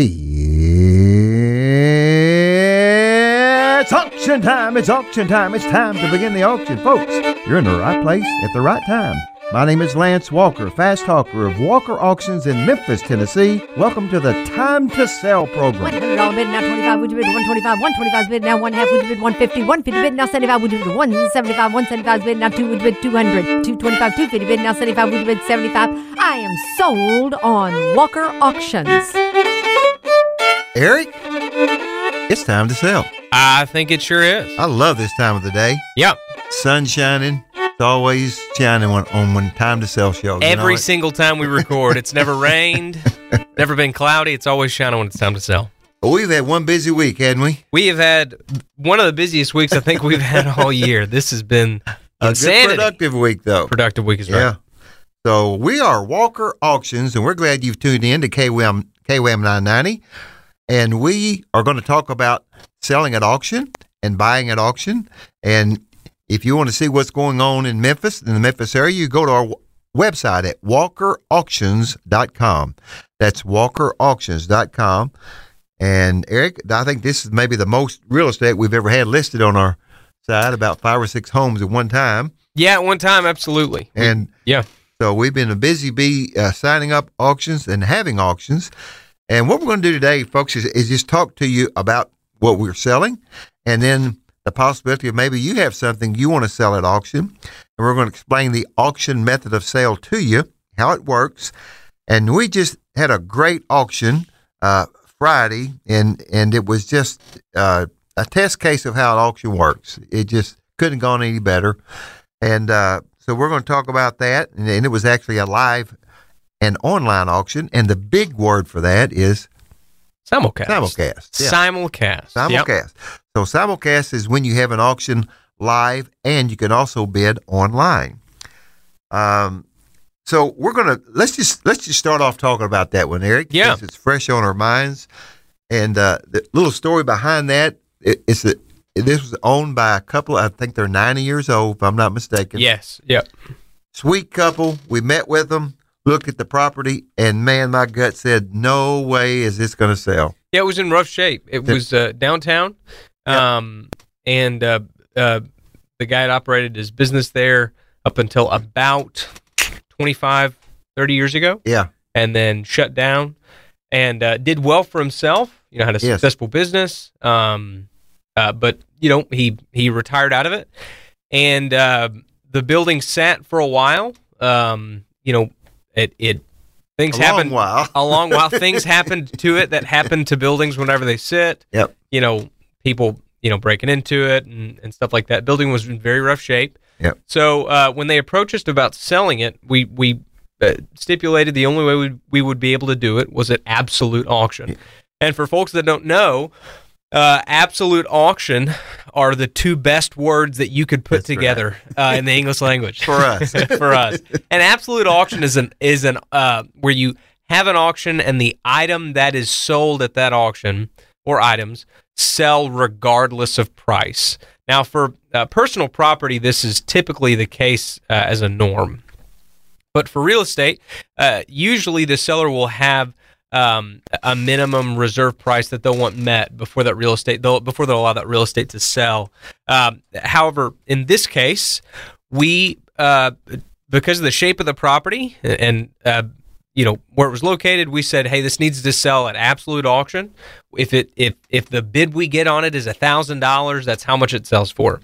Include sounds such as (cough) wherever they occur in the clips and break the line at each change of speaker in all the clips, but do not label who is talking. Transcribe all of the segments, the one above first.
It's auction time. It's auction time. It's time to begin the auction. Folks, you're in the right place at the right time. My name is Lance Walker, fast talker of Walker Auctions in Memphis, Tennessee. Welcome to the Time to Sell program.
One hundred dollar bid now twenty five. Would you bid one twenty five? One twenty five bid now one half. Would you bid one fifty? One fifty bid now seventy five. Would you bid one seventy five? One seventy five bid now two. Would you bid two hundred? Two twenty five. Two fifty bid now seventy five. Would you bid seventy five? I am sold on Walker Auctions.
Eric, it's time to sell.
I think it sure is.
I love this time of the day.
Yep.
Sun shining. It's always shining when, on when time to sell shows. you know
Every single time we record, it's never (laughs) rained, never been cloudy. It's always shining when it's time to sell.
Well, we've had one busy week, hadn't we?
We have had one of the busiest weeks I think we've had all year. This has been (laughs)
A good productive week, though.
Productive week is right.
Yeah. So we are Walker Auctions, and we're glad you've tuned in to KWM, KWM 990. And we are going to talk about selling at auction and buying at auction. And if you want to see what's going on in Memphis, in the Memphis area, you go to our website at walkerauctions.com. That's walkerauctions.com. And Eric, I think this is maybe the most real estate we've ever had listed on our side, about five or six homes at one time.
Yeah, at one time, absolutely. We-
And
yeah.
so we've been a busy bee uh, signing up auctions and having auctions. And what we're going to do today, folks, is, is just talk to you about what we're selling and then the possibility of maybe you have something you want to sell at auction. And we're going to explain the auction method of sale to you, how it works. And we just had a great auction uh, Friday, and, and it was just uh, a test case of how an auction works. It just couldn't have gone any better. And uh, so we're going to talk about that. And, and it was actually a live and online auction. And the big word for that is
Simulcast.
simulcast. Yeah.
Simulcast. Yep.
Simulcast. So simulcast is when you have an auction live and you can also bid online. Um, so we're gonna let's just let's just start off talking about that one, Eric.
Yeah.
because it's fresh on our minds. And uh, the little story behind that it, it's that this was owned by a couple. I think they're ninety years old, if I'm not mistaken.
Yes. Yep.
Sweet couple. We met with them, looked at the property, and man, my gut said, "No way is this going to sell."
Yeah, it was in rough shape. It was uh, downtown,
Yeah.
um, and uh, uh, the guy had operated his business there up until about 25, 30 years ago,
Yeah.
and then shut down and uh, did well for himself. You know, had a
Yes.
successful business, um, uh, but you know he he retired out of it, and uh, the building sat for a while. Um, you know, it it things
A long
happen
while. (laughs)
a long while. Things (laughs) happened to it that happen to buildings whenever they sit.
Yep.
You know, people, you know, breaking into it and, and stuff like that. Building was in very rough shape.
Yep.
So uh, when they approached us about selling it, we we uh, stipulated the only way we we would be able to do it was at absolute auction. And for folks that don't know, uh, absolute auction are the two best words that you could put
That's right.
together uh, in the English language
For us. (laughs)
for us. An absolute auction is an is an uh, where you have an auction and the item that is sold at that auction or items sell regardless of price. Now, for uh, personal property, this is typically the case uh, as a norm. But for real estate, uh, usually the seller will have um, a minimum reserve price that they'll want met before that real estate they'll, before they'll allow that real estate to sell. Um, however, in this case, we uh, because of the shape of the property and uh, you know where it was located, we said, hey, this needs to sell at absolute auction. If it if if the bid we get on it is a thousand dollars, that's how much it sells for.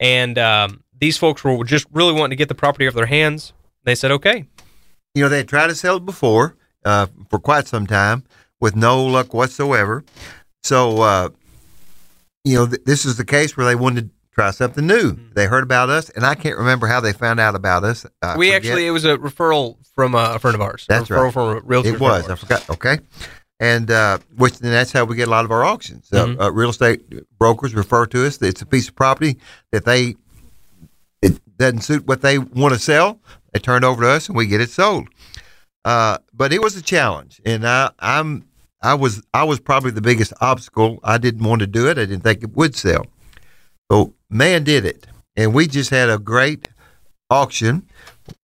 And um, these folks were just really wanting to get the property off their hands. They said, okay,
You know, they tried to sell it before uh, for quite some time with no luck whatsoever. So, uh, you know, th- this is the case where they wanted to try something new. They heard about us, and I can't remember how they found out about us. I
we
forget.
actually it was a referral from a, a friend of ours.
That's
a referral
right.
from a realtor.
It was. I forgot. Okay. And uh, which and that's how we get a lot of our auctions. Uh,
Mhm.
Uh, real estate brokers refer to us. It's a piece of property that they it doesn't suit what they want to sell. They turn it over to us, and we get it sold. Uh, but it was a challenge, and I, I'm I was I was probably the biggest obstacle. I didn't want to do it. I didn't think it would sell. So man did it, and we just had a great auction.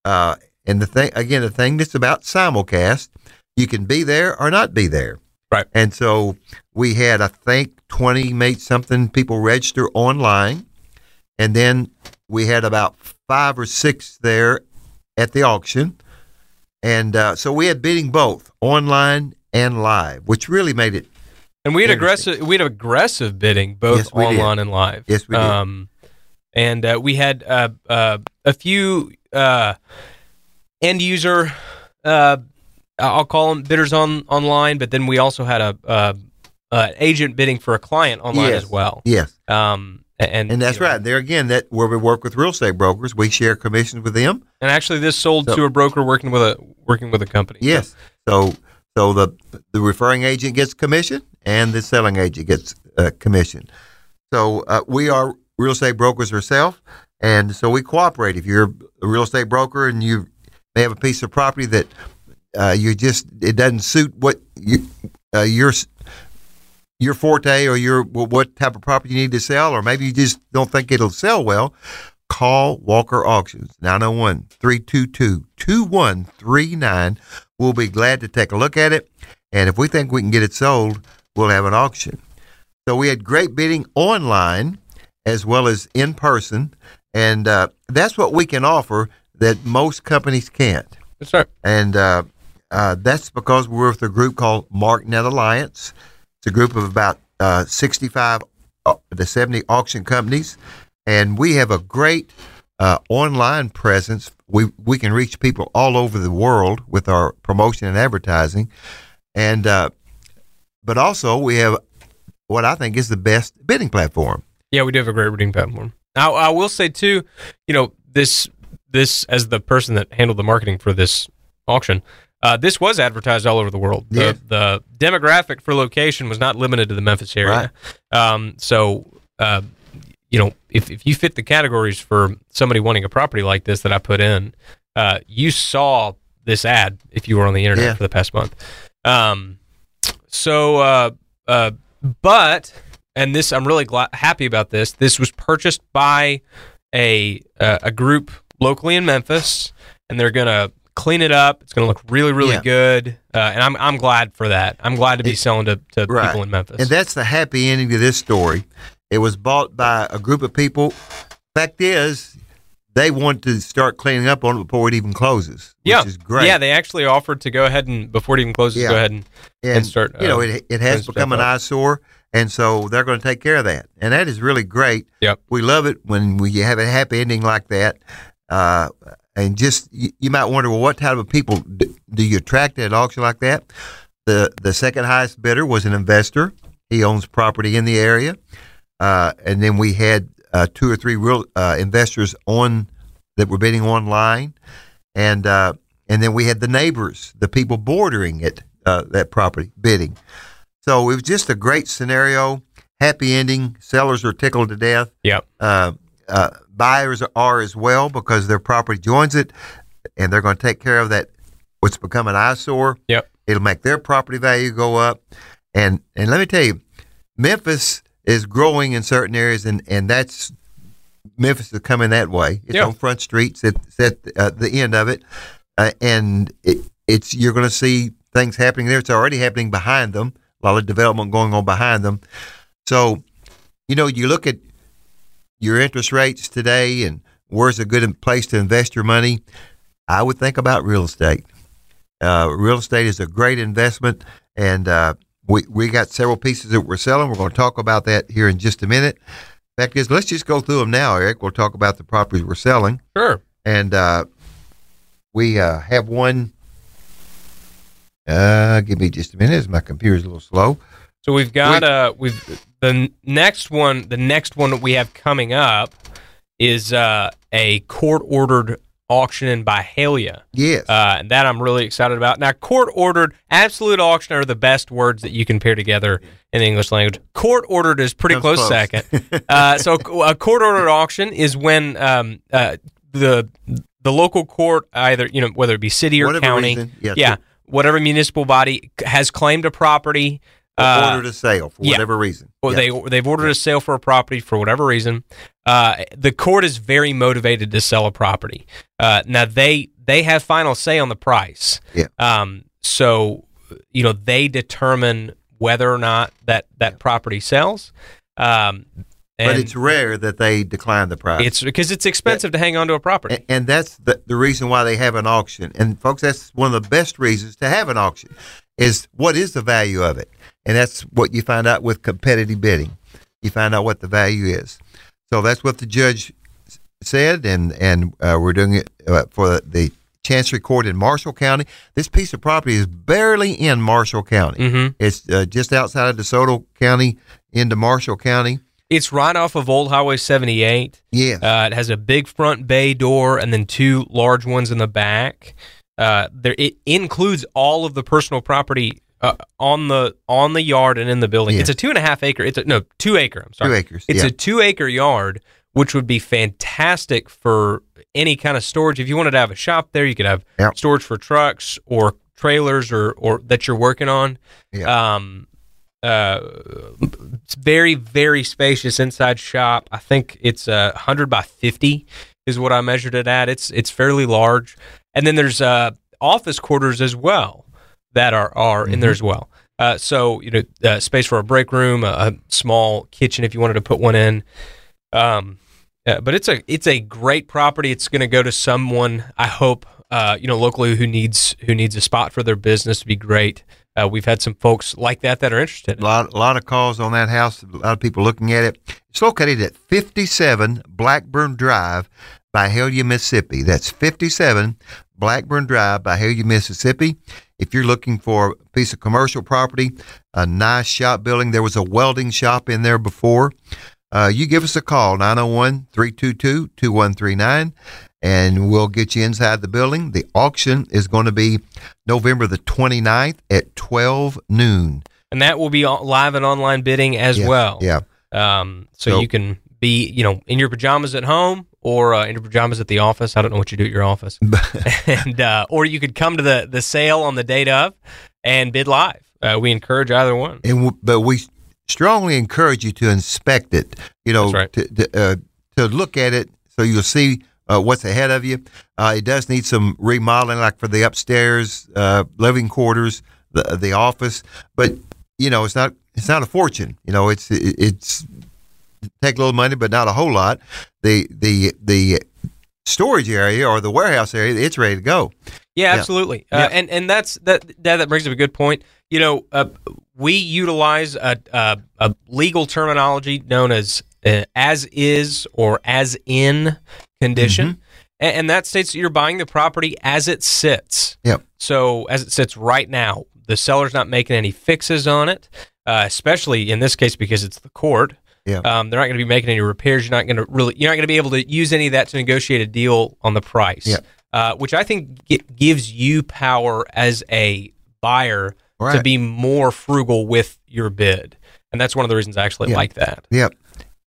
Uh, and the thing again, the thing that's about simulcast, you can be there or not be there.
Right.
And so we had, I think, 20, made something people register online. And then we had about five or six there at the auction. And uh, so we had bidding both online and live, which really made it.
And we had aggressive we had aggressive bidding both
Yes, we did.
online and live.
Yes, we did.
Um, and uh, we had uh, uh, a few uh, end user, uh, I'll call them bidders on online, but then we also had a uh, uh, agent bidding for a client online
Yes.
as well.
Yes.
Um, and
And that's
you know,
right. There again, that where we work with real estate brokers, we share commissions with them.
And actually, this sold
So-
to a broker working with a working with a company.
Yes. So so the the referring agent gets commission and the selling agent gets uh, commission. So uh, we are real estate brokers ourselves, and so we cooperate. If you're a real estate broker and you may have a piece of property that uh, you just it doesn't suit what you uh, your your forte or your what type of property you need to sell, or maybe you just don't think it'll sell well. Call Walker Auctions 901 322 2139. We'll be glad to take a look at it. And if we think we can get it sold, we'll have an auction. So we had great bidding online as well as in person. And uh, that's what we can offer that most companies can't.
That's right.
And uh, uh, that's because we're with a group called MarkNet Alliance. A group of about uh, 65 uh, to 70 auction companies. And we have a great uh, online presence. We, we can reach people all over the world with our promotion and advertising. And, uh, but also we have what I think is the best bidding platform.
Yeah, we do have a great bidding platform. I, I will say too, you know, this this as the person that handled the marketing for this auction, uh, this was advertised all over the world. The,
Yeah.
the demographic for location was not limited to the Memphis area. Right. Um, so, uh, you know, if if you fit the categories for somebody wanting a property like this that I put in, uh, you saw this ad if you were on the internet
Yeah.
for the past month. Um, so, uh, uh, but and this I'm really happy about this. This was purchased by a uh, a group locally in Memphis, and they're gonna clean it up. It's gonna look really really
Yeah.
good, uh, and I'm I'm glad for that. I'm glad to be
It-
selling to, to
Right.
people in Memphis.
And that's the happy ending to this story. It was bought by a group of people. Fact is, they want to start cleaning up on it before it even closes, which
yeah,
is great.
Yeah, they actually offered to go ahead and before it even closes,
Yeah.
go ahead and
and,
start,
You know,
uh,
it, it has become an
up.
eyesore, and so they're going to take care of that, and that is really great.
Yep.
We love it when we have a happy ending like that. Uh, and just you, you might wonder, well, what type of people do, do you attract at an auction like that? The the second highest bidder was an investor. He owns property in the area, uh, and then we had uh, two or three real uh, investors on that were bidding online, and uh, and then we had the neighbors, the people bordering it, uh, that property bidding. So it was just a great scenario, happy ending. Sellers are tickled to death.
Yep.
Buyers are as well because their property joins it, and they're going to take care of that. What's become an eyesore.
Yep.
It'll make their property value go up, and and let me tell you, Memphis is growing in certain areas, and and that's Memphis is coming that way. It's
Yeah.
on Front streets. It's at uh, the end of it, uh, and it, it's you're going to see things happening there. It's already happening behind them. A lot of development going on behind them. So, you know, you look at your interest rates today, and where's a good place to invest your money. I would think about real estate. Uh, real estate is a great investment, and uh, we we got several pieces that we're selling. We're going to talk about that here in just a minute. Fact is, let's just go through them now, Eric. We'll talk about the properties we're selling,
sure.
and uh, we uh, have one. Uh, give me just a minute, as my computer's a little slow.
So we've got uh we've the next one the next one that we have coming up is uh a court ordered auction in Byhalia.
Yes,
Uh, and that I'm really excited about. Now, court ordered, absolute auction are the best words that you can pair together in the English language. Court ordered is pretty close,
close.
second. (laughs) uh, so, a court ordered auction is when um, uh, the the local court, either you know whether it be city or
Whatever
county,
reason, yeah,
yeah, whatever municipal body has claimed a property. Uh,
ordered a sale for
yeah.
whatever reason.
or they they've ordered a sale for a property for whatever reason. Uh, the court is very motivated to sell a property. Uh, now they they have final say on the price.
Yeah.
Um. So you know they determine whether or not that that property sells. Um,
but it's rare that they decline the price.
it's because it's expensive to hang on to a property.
A- and that's the, the reason why they have an auction. And folks, that's one of the best reasons to have an auction is what is the value of it, and that's what you find out with competitive bidding. You find out what the value is. So that's what the judge said, and and uh, we're doing it uh, for the Chancery Court in Marshall County. This piece of property is barely in Marshall County.
Mhm.
It's uh, just outside of DeSoto County into Marshall County.
It's right off of Old Highway 78.
Yeah.
Uh, it has a big front bay door and then two large ones in the back. Uh, there, it includes all of the personal property uh, on the on the yard and in the building.
Yeah.
It's a two and a half acre. It's a no two acre. I'm sorry.
Two acres,
It's
yeah.
a two acre yard, which would be fantastic for any kind of storage. If you wanted to have a shop there, you could have
Yeah.
storage for trucks or trailers or or that you're working on.
Yeah.
Um, uh, it's very very spacious inside shop. I think it's uh, 100 by 50 is what I measured it at. It's it's fairly large, and then there's uh, office quarters as well that are are in there as well. Uh, so you know, uh, space for a break room, a, a small kitchen if you wanted to put one in. Um, uh, but it's a it's a great property. It's going to go to someone I hope uh, you know locally who needs who needs a spot for their business to be great. Uh, we've had some folks like that that are interested.
A lot, a lot of calls on that house. A lot of people looking at it. It's located at 57 Blackburn Drive Byhalia, Mississippi. That's 57 Blackburn Drive Byhalia, Mississippi. If you're looking for a piece of commercial property, a nice shop building, there was a welding shop in there before. Uh, you give us a call, 901 322 2139, and we'll get you inside the building. The auction is going to be November the 29th at 12 noon.
and that will be live and online bidding as
Yeah,
well.
Yeah.
Um, so,
So-
you can be, you know, in your pajamas at home or uh, in your pajamas at the office. I don't know what you do at your office, (laughs) and uh, or you could come to the the sale on the date of and bid live. Uh, we encourage either one.
and w- but we strongly encourage you to inspect it. You know,
right.
to to, uh, to look at it so you'll see uh, what's ahead of you. Uh, it does need some remodeling, like for the upstairs uh, living quarters, the the office. But you know, it's not it's not a fortune. You know, it's it, it's take a little money, but not a whole lot. The the the storage area or the warehouse area, it's ready to go.
Yeah,
Yeah.
absolutely.
Yeah.
Uh, and and that's that, that that brings up a good point. You know, uh, we utilize a, a a legal terminology known as uh, as is or as in condition,
Mm-hmm.
and, and that states that you're buying the property as it sits.
Yep.
So as it sits right now, the seller's not making any fixes on it, uh, especially in this case because it's the court.
Yeah.
Um, they're not going to be making any repairs. You're not going to really. You're not going to be able to use any of that to negotiate a deal on the price.
Yeah.
Uh, which I think gi- gives you power as a buyer to be more frugal with your bid, and that's one of the reasons I actually
Yeah.
like that.
Yep.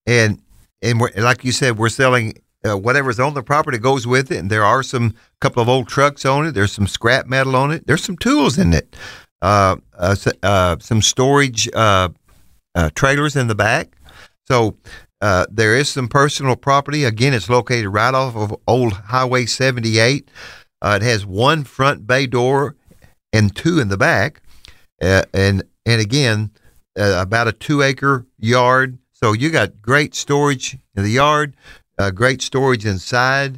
And and we're, like you said, we're selling uh, whatever's on the property goes with it. And there are some couple of old trucks on it. There's some scrap metal on it. There's some tools in it. Uh, uh, uh, some storage uh, uh, trailers in the back. So uh, there is some personal property. Again, it's located right off of Old Highway 78. Uh, it has one front bay door and two in the back, uh, and and again, uh, about a two acre yard. So you got great storage in the yard, uh, great storage inside.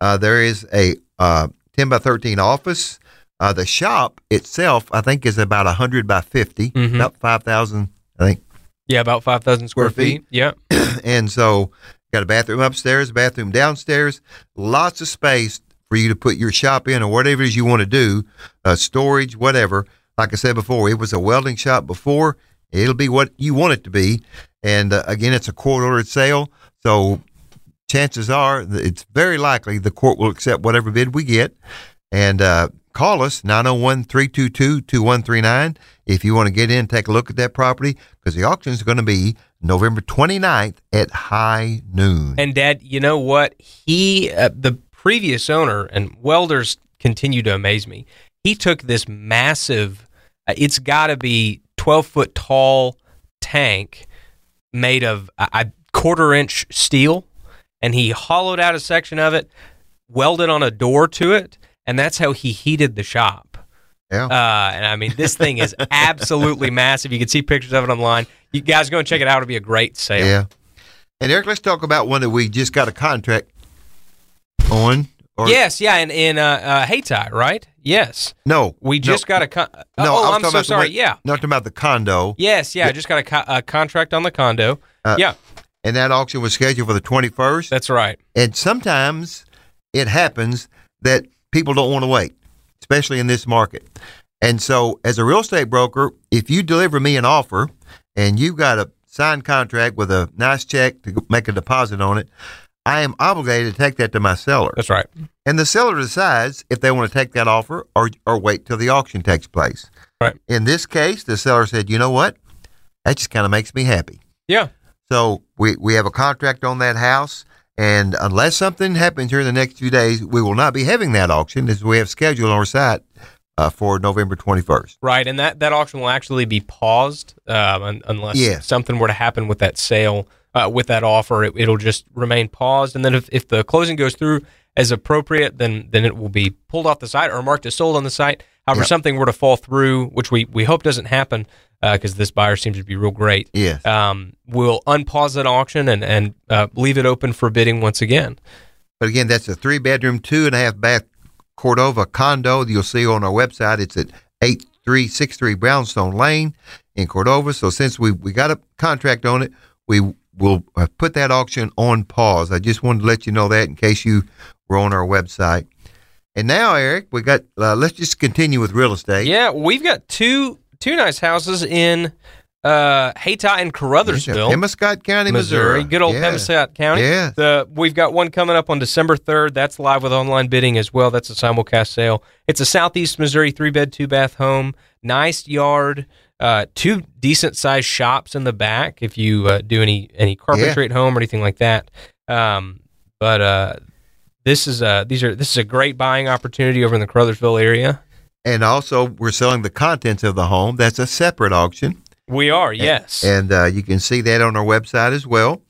Uh, there is a uh, 10 by 13 office. Uh, the shop itself, I think, is about 100 by 50,
Mhm.
about 5,000, I think.
Yeah, about five thousand square
Square
feet.
feet.
Yeah. (clears throat)
and so got a bathroom upstairs, a bathroom downstairs, lots of space for you to put your shop in or whatever it is you want to do, uh, storage, whatever. Like I said before, it was a welding shop before. It'll be what you want it to be. And uh, again, it's a court ordered sale. So chances are it's very likely the court will accept whatever bid we get. And uh, call us 901 322 2139 if you want to get in take a look at that property because the auction is going to be November 29th at high noon.
And Dad, you know what? He, uh, the previous owner, and welders continue to amaze me. He took this massive, uh, it's got to be 12 foot tall tank made of a, a quarter inch steel, and he hollowed out a section of it, welded on a door to it, and that's how he heated the shop.
Yeah.
Uh, and I mean, this thing is (laughs) absolutely massive. You can see pictures of it online. You guys go and check it out. It'll be a great sale.
Yeah. And Eric, let's talk about one that we just got a contract on. Or,
yes, yeah, in in uh, uh, Hayti, right? Yes,
No.
we
no,
just got a. Con-
No,
oh, I'm so
about the
sorry.
one-
yeah.
Not talking about the condo.
Yes, yeah, I just got a, co- a contract on the condo.
Uh,
yeah,
And that auction was scheduled for the 21st.
that's right.
And sometimes it happens that people don't want to wait, especially in this market. And so, as a real estate broker, if you deliver me an offer and you've got a signed contract with a nice check to make a deposit on it, I am obligated to take that to my seller.
That's right.
And the seller decides if they want to take that offer or, or wait till the auction takes place.
Right.
In this case, the seller said, you know what? That just kind of makes me happy.
Yeah.
So we, we have a contract on that house. And unless something happens here in the next few days, we will not be having that auction as we have scheduled on our site uh, for November 21st.
Right, and that, that auction will actually be paused um, un- unless
Yes.
something were to happen with that sale, uh, with that offer. It, it'll just remain paused, and then if, if the closing goes through as appropriate, then then it will be pulled off the site or marked as sold on the site. However,
Yep.
something were to fall through, which we, we hope doesn't happen because this buyer seems to be real great.
Yes.
Um, we'll unpause that auction and and uh, leave it open for bidding once again.
But again, that's a three bedroom, two and a half bath Cordova condo. You'll see on our website. It's at 8363 Brownstone Lane in Cordova. So since we, we got a contract on it, we will uh, put that auction on pause. I just wanted to let you know that in case you were on our website. And now, Eric, we got, uh, let's just continue with real estate.
Yeah, we've got two two nice houses in uh, Hayti and Caruthersville.
Pemiscot County,
Missouri.
Missouri.
Good old
yeah.
Pemiscot County.
Yeah.
The we've got one coming up on December third. That's live with online bidding as well. That's a simulcast sale. It's a southeast Missouri three bed two bath home. Nice yard. Uh, two decent sized shops in the back if you uh, do any any carpentry at home or anything like that. Um, but uh, this is a these are this is a great buying opportunity over in the Caruthersville area.
And also, we're selling the contents of the home. That's a separate auction.
We are yes.
and uh, you can see that on our website as well.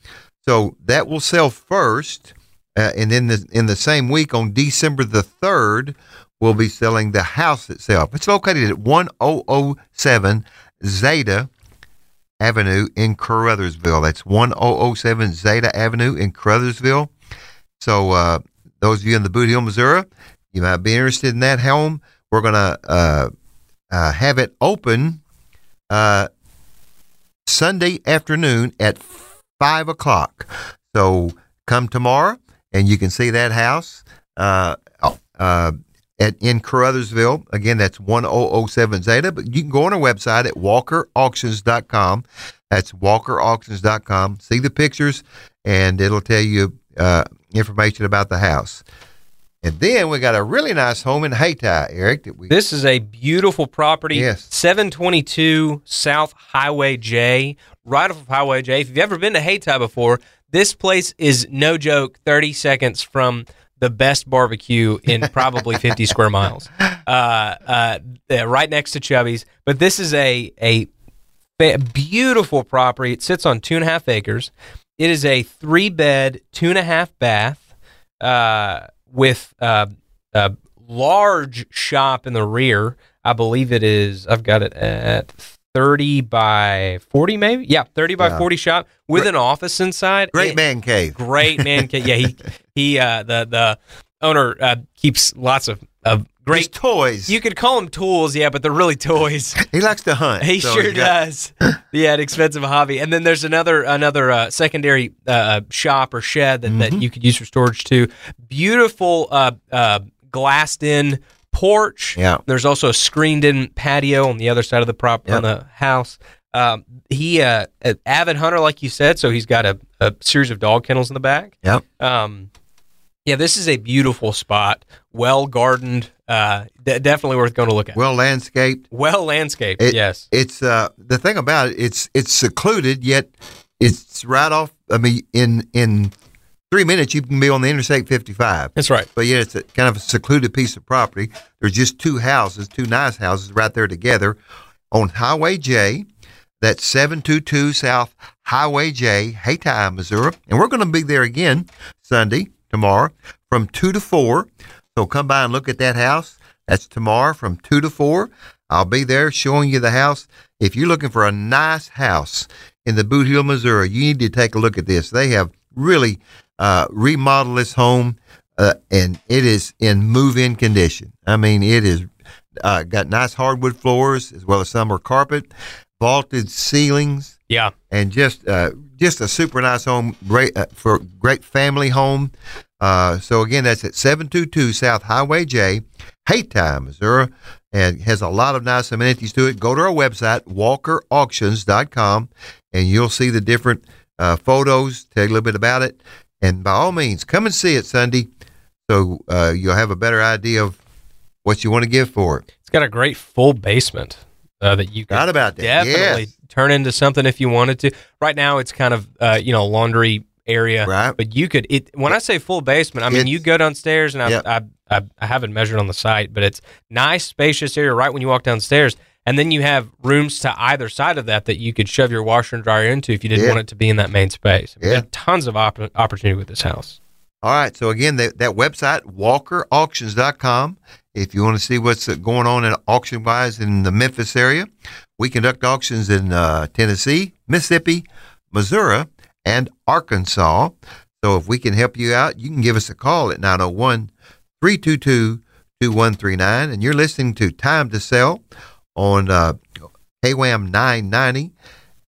So that will sell first, uh, and then the, in the same week on December the third, we'll be selling the house itself. It's located at one zero zero seven Zeta Avenue in Caruthersville. That's one zero zero seven Zeta Avenue in Caruthersville. So uh, those of you in the Bootheel, Missouri, you might be interested in that home. We're gonna uh, uh, have it open. Uh, Sunday afternoon at five o'clock. So come tomorrow, and you can see that house uh, uh, at in Caruthersville. Again, that's one zero zero seven Zeta. But you can go on our website at WalkerAuctions.com. That's WalkerAuctions.com. See the pictures, and it'll tell you uh, information about the house. And then we got a really nice home in Hayti, Eric. That we
This is a beautiful property.
Yes.
722 South Highway J, right off of Highway J. If you've ever been to Hayti before, this place is no joke 30 seconds from the best barbecue in (laughs) probably 50 square miles. Uh, uh, uh, right next to Chubby's. But this is a, a beautiful property. It sits on two and a half acres. It is a three bed, two and a half bath. Uh, with uh, a large shop in the rear. I believe it is. I've got it at thirty by forty, maybe. Yeah, thirty by
Yeah.
forty shop with an office inside.
great
It-
man cave.
great man. ca- yeah, he he. Uh, the the owner uh, keeps lots of of
Great
great.
toys.
You could call them tools, yeah, but they're really toys. (laughs)
he likes to hunt.
He
so
sure
he's got-
does. (laughs) yeah, an expensive hobby. And then there's another another uh, secondary uh, shop or shed that, that
Mhm.
you could use for storage too. Beautiful uh, uh, glassed in porch.
Yeah.
There's also a screened in patio on the other side of the prop
Yep.
on the house. Um, he uh, an avid hunter, like you said, so he's got a, a series of dog kennels in the back.
Yep.
Um, yeah, this is a beautiful spot, well gardened. Uh, de- definitely worth going to look at.
well landscaped.
Well landscaped.
It-
yes.
It's uh the thing about it. It's it's secluded yet it's right off. I mean, in in three minutes you can be on the Interstate 55.
That's right.
But yeah, it's a kind of a secluded piece of property. There's just two houses, two nice houses right there together on Highway J. That's 722 South Highway J, Hayti, Missouri. And we're going to be there again Sunday, tomorrow, from 2 to 4. So come by and look at that house. That's tomorrow from 2 to 4. I'll be there showing you the house. If you're looking for a nice house in the Bootheel, Missouri, you need to take a look at this. They have really uh, remodeled this home, uh, and it is in move-in condition. I mean, it is uh, got nice hardwood floors as well as summer carpet, vaulted ceilings,
Yeah.
and just uh, just a super nice home, great uh, for great family home. Uh, so again, that's at seven two two South Highway J, Hayti, Missouri, and has a lot of nice amenities to it. Go to our website walkerauctions.com, and you'll see the different uh, photos. Tell you a little bit about it, and by all means, come and see it Sunday, so uh, you'll have a better idea of what you want to give for it.
It's got a great full basement uh, that you can
about that.
definitely
Yes.
turn into something if you wanted to. Right now, it's kind of uh, you know laundry area,
Right.
But you could it when I say full basement, I mean
It's-
you go downstairs and I,
Yep.
I, I I haven't measured on the site, but it's nice spacious area right when you walk downstairs. And then you have rooms to either side of that that you could shove your washer and dryer into if you didn't
Yeah.
want it to be in that main space. I mean,
Yeah.
tons of op- opportunity with this house.
All right. So again, that, that website, walkerauctions.com. If you want to see what's going on in auction wise in the Memphis area, we conduct auctions in uh, Tennessee, Mississippi, Missouri, and Arkansas. So if we can help you out, you can give us a call at 901 322 2139. And you're listening to Time to Sell on uh, KWAM 990.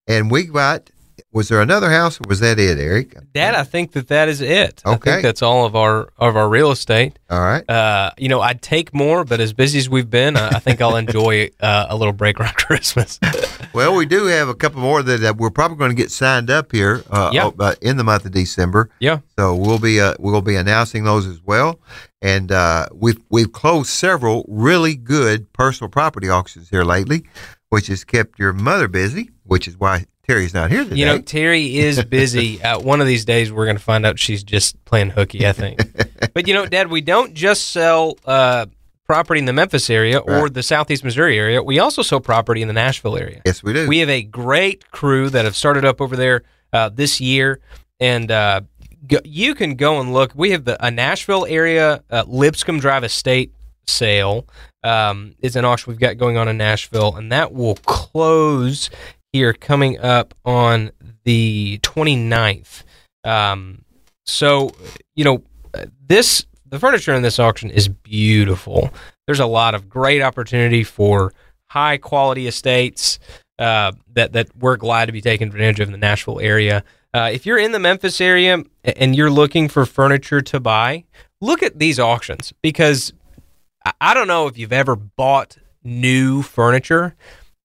And we got, was there another house or was that it, Eric?
Dad, I think that that is it. I
Okay.
think that's all of our of our real estate.
All right.
Uh, you know, I'd take more, but as busy as we've been, I, I think I'll enjoy (laughs) uh, a little break around (laughs) Christmas. (laughs)
Well, we do have a couple more that, that we're probably going to get signed up here uh,
Yeah.
uh, in the month of December.
yeah,
So we'll be uh, we'll be announcing those as well, and uh, we've we've closed several really good personal property auctions here lately, which has kept your mother busy, which is why Terry's not here today.
you know, Terry is (laughs) busy. Uh, one of these days, we're going to find out she's just playing hooky. I think. (laughs) but you know, Dad, we don't just sell uh, property in the Memphis area or
Right.
the Southeast Missouri area. We also sell property in the Nashville area.
yes, we do.
We have a great crew that have started up over there uh, this year, and uh, go, you can go and look. We have the a Nashville area uh, Lipscomb Drive Estate sale um, is an auction we've got going on in Nashville, and that will close here coming up on the 29th. Um, so you know this the furniture in this auction is beautiful. There's a lot of great opportunity for high quality estates uh, that that we're glad to be taking advantage of in the Nashville area. Uh, if you're in the Memphis area and you're looking for furniture to buy, look at these auctions because I don't know if you've ever bought new furniture.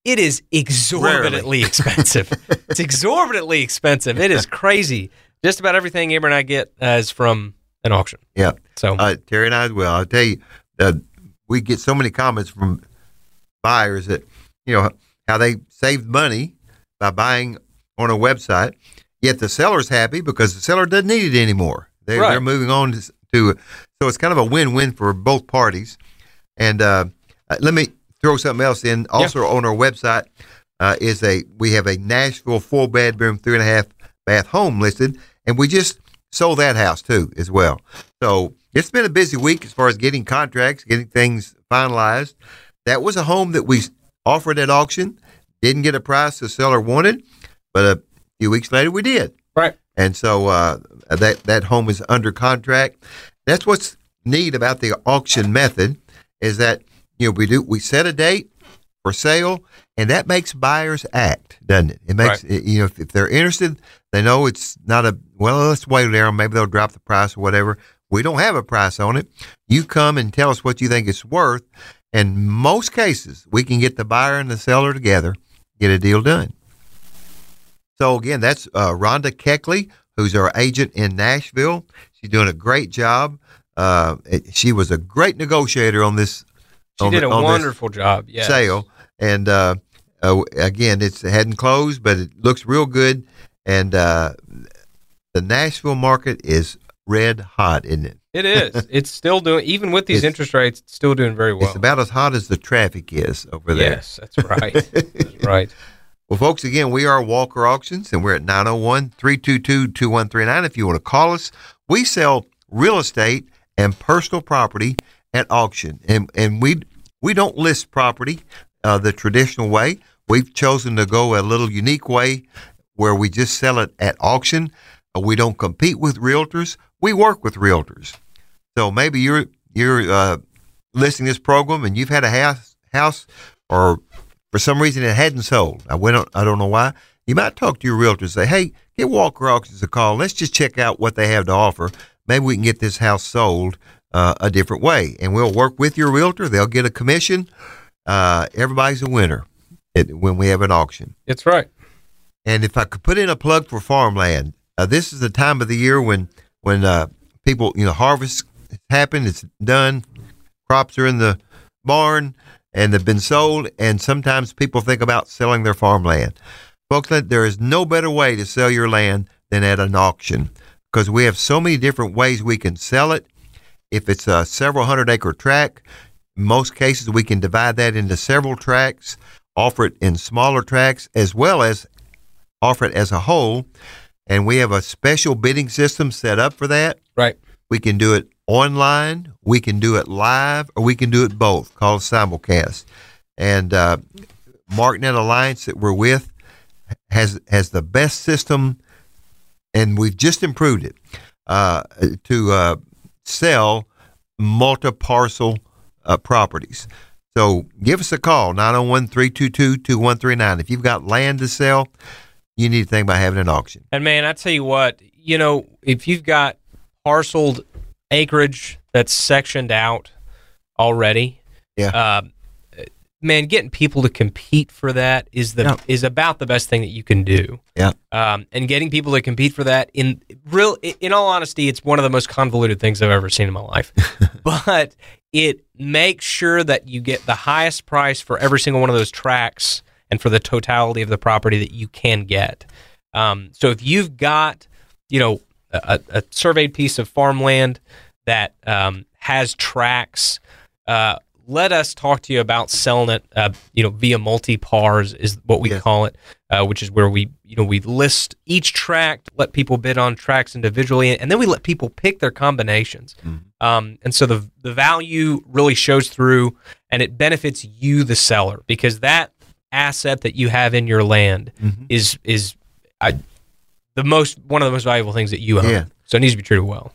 It is exorbitantly (laughs) expensive. it's exorbitantly expensive. It is (laughs) crazy. Just about everything Amber and I get uh, is from an auction.
yeah,
So
uh, Terry and I as well. I'll tell you, uh, we get so many comments from buyers that you know how they saved money by buying on a website, yet the seller's happy because the seller doesn't need it anymore. They,
Right.
They're moving on to, to, so it's kind of a win-win for both parties. And uh, uh, let me throw something else in. Also on our website uh, is a we have a Nashville four bedroom, three and a half bath home listed, and we just sold that house too as well. So it's been a busy week as far as getting contracts, getting things finalized. That was a home that we offered at auction, didn't get a price the seller wanted, but a few weeks later we did.
right.
And so uh, that that home is under contract. That's what's neat about the auction method is that you know we do we set a date for sale, and that makes buyers act, doesn't it? It makes you know if, if they're interested, they know it's not a well. Let's wait there. Maybe they'll drop the price or whatever. We don't have a price on it. You come and tell us what you think it's worth. And most cases, we can get the buyer and the seller together, get a deal done. So again, that's uh, Rhonda Keckley, who's our agent in Nashville. She's doing a great job. Uh, she was a great negotiator on this.
She
on
did a
on
wonderful job. Yeah.
sale, and uh, uh, again, it's it hadn't closed, but it looks real good. And uh, the Nashville market is red hot, isn't it?
It is. (laughs) It's still doing, even with these
It's-
interest rates, it's still doing very well.
It's about as hot as the traffic is over there.
Yes, that's right. (laughs) that's right.
Well, folks, again, we are Walker Auctions, and we're at 901 322 2139. If you want to call us, we sell real estate and personal property at auction, and and we we don't list property uh, the traditional way. We've chosen to go a little unique way where we just sell it at auction. Uh, we don't compete with realtors. We work with realtors. So maybe you're you're uh, listening this program and you've had a house house or for some reason it hadn't sold. I went I don't know why. You might talk to your realtor and say, "Hey, give Walker Auctions a call. Let's just check out what they have to offer. Maybe we can get this house sold uh, a different way." And we'll work with your realtor. They'll get a commission. Uh, everybody's a winner it, when we have an auction.
That's right.
And if I could put in a plug for farmland, uh, this is the time of the year when when uh, people, you know, harvest happen, it's done, crops are in the barn, and they've been sold. And sometimes people think about selling their farmland. Folks, there is no better way to sell your land than at an auction because we have so many different ways we can sell it. If it's a several hundred acre tract, most cases we can divide that into several tracts, offer it in smaller tracts, as well as offer it as a whole. And we have a special bidding system set up for that.
Right.
We can do it online, we can do it live, or we can do it both, called simulcast. And uh, MarkNet Alliance that we're with has has the best system, and we've just improved it uh, to uh, sell multi-parcel uh, properties. So give us a call, 901-322-2139. If you've got land to sell, you need to think about having an auction.
And man, I tell you what, you know, if you've got parceled acreage that's sectioned out already,
Yeah.
uh, man, getting people to compete for that is the
Yeah.
is about the best thing that you can do.
Yeah.
Um, and getting people to compete for that in real, in all honesty, it's one of the most convoluted things I've ever seen in my life. (laughs) but it makes sure that you get the highest price for every single one of those tracks and for the totality of the property that you can get. Um, so if you've got, you know, a, a surveyed piece of farmland that um, has tracks, uh, let us talk to you about selling it. Uh, you know, via multi pars is what we
Yes.
call it, uh, which is where we, you know, we list each tract, let people bid on tracks individually, and then we let people pick their combinations. Um, and so the the value really shows through, and it benefits you, the seller, because that asset that you have in your land
Mhm.
is is I, the most one of the most valuable things that you own.
Yeah.
So it needs to be treated well.